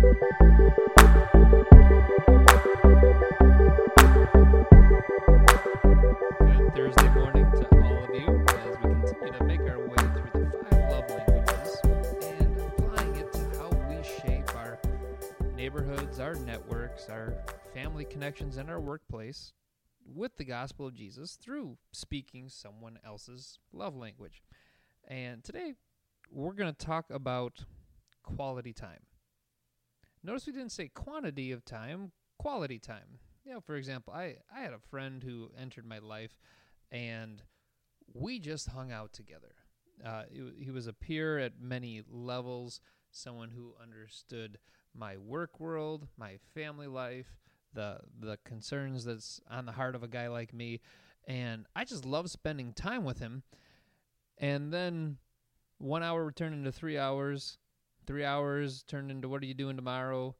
Thursday morning to all of you as we continue to make our way through the five love languages and applying it to how we shape our neighborhoods, our networks, our family connections, and our workplace with the gospel of Jesus through speaking someone else's love language. And today we're going to talk about quality time. Notice we didn't say quantity of time, quality time. You know, for example, I, I had a friend who entered my life and we just hung out together. Uh, he, was a peer at many levels, someone who understood my work world, my family life, the the concerns that's on the heart of a guy like me, and I just love spending time with him. And then one hour turned into three hours, three hours turned into what are you doing tomorrow?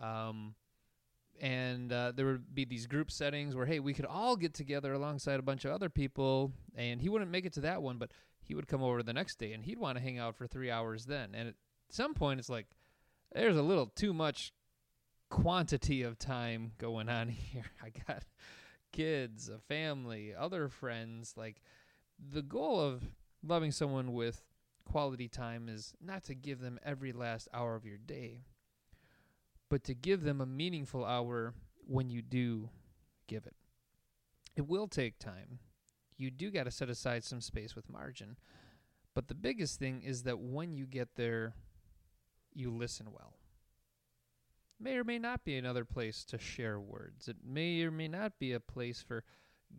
Um, and uh, there would be these group settings where hey we could all get together alongside a bunch of other people and he wouldn't make it to that one but he would come over the next day and he'd want to hang out for three hours then. And at some point it's like there's a little too much quantity of time going on here. I got kids a family other friends. Like the goal of loving someone with quality time is not to give them every last hour of your day but to give them a meaningful hour when you do give it. It will take time. You do got to set aside some space with margin. But the biggest thing is that when you get there, you listen well. May or may not be another place to share words. It may or may not be a place for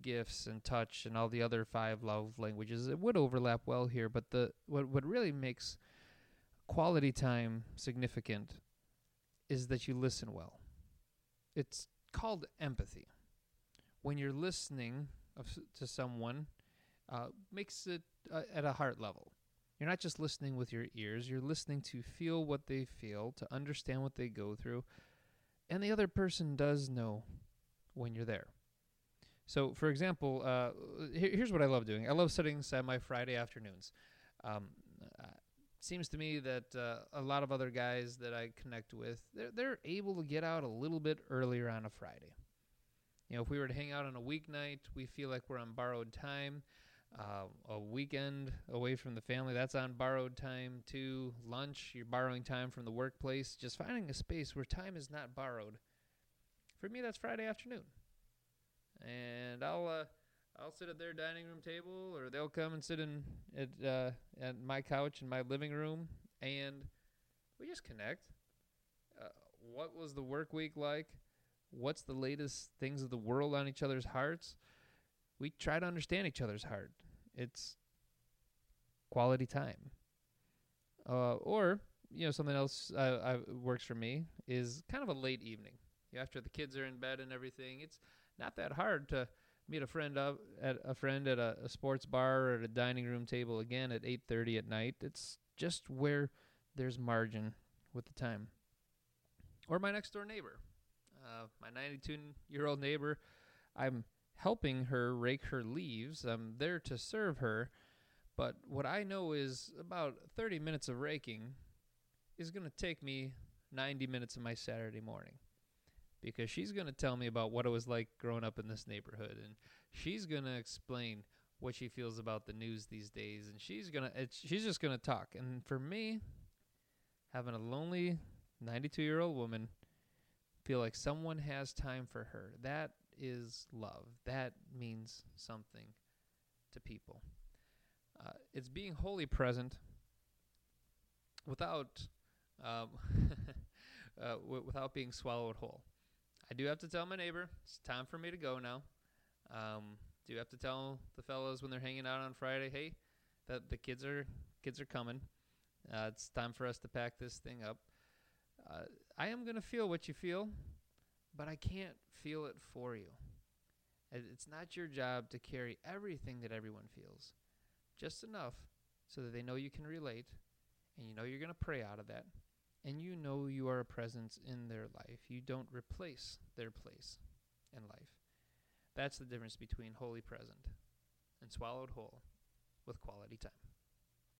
gifts and touch and all the other five love languages. It would overlap well here, but the what what really makes quality time significant is that you listen well. It's called empathy. When you're listening to someone, uh, makes it uh, at a heart level. You're not just listening with your ears, you're listening to feel what they feel, to understand what they go through. And the other person does know when you're there. So, for example, uh, here, here's what I love doing I love sitting aside my Friday afternoons. Um, uh, seems to me that uh, a lot of other guys that I connect with, they're, they're able to get out a little bit earlier on a Friday. You know, if we were to hang out on a weeknight, we feel like we're on borrowed time. Uh, a weekend away from the family, that's on borrowed time too. Lunch, you're borrowing time from the workplace. Just finding a space where time is not borrowed. For me, that's Friday afternoon. And I'll uh, I'll sit at their dining room table, or they'll come and sit in at uh, at my couch in my living room, and we just connect. Uh, what was the work week like? What's the latest things of the world on each other's hearts? We try to understand each other's heart. It's quality time. Uh, or you know something else uh, I, works for me is kind of a late evening. After the kids are in bed and everything, it's not that hard to meet a friend at a friend at a, a, sports bar or at a dining room table again at 8:30 at night. It's just where there's margin with the time. Or my next door neighbor, uh, my 92 year old neighbor. I'm helping her rake her leaves. I'm there to serve her, but what I know is about 30 minutes of raking is going to take me 90 minutes of my Saturday morning because she's going to tell me about what it was like growing up in this neighborhood and she's going to explain what she feels about the news these days and she's going to she's just going to talk. And for me having a lonely 92-year-old woman feel like someone has time for her that is love. That means something to people. Uh, it's being wholly present without um, uh, w- without being swallowed whole I do have to tell my neighbor it's time for me to go now. Um, do have to tell the fellows when they're hanging out on Friday, hey, that the kids are kids are coming. Uh, it's time for us to pack this thing up. Uh, I am gonna feel what you feel, but I can't feel it for you. It's not your job to carry everything that everyone feels, just enough so that they know you can relate, and you know you're gonna pray out of that and you know you are a presence in their life. You don't replace their place in life. That's the difference between wholly present and swallowed whole with quality time.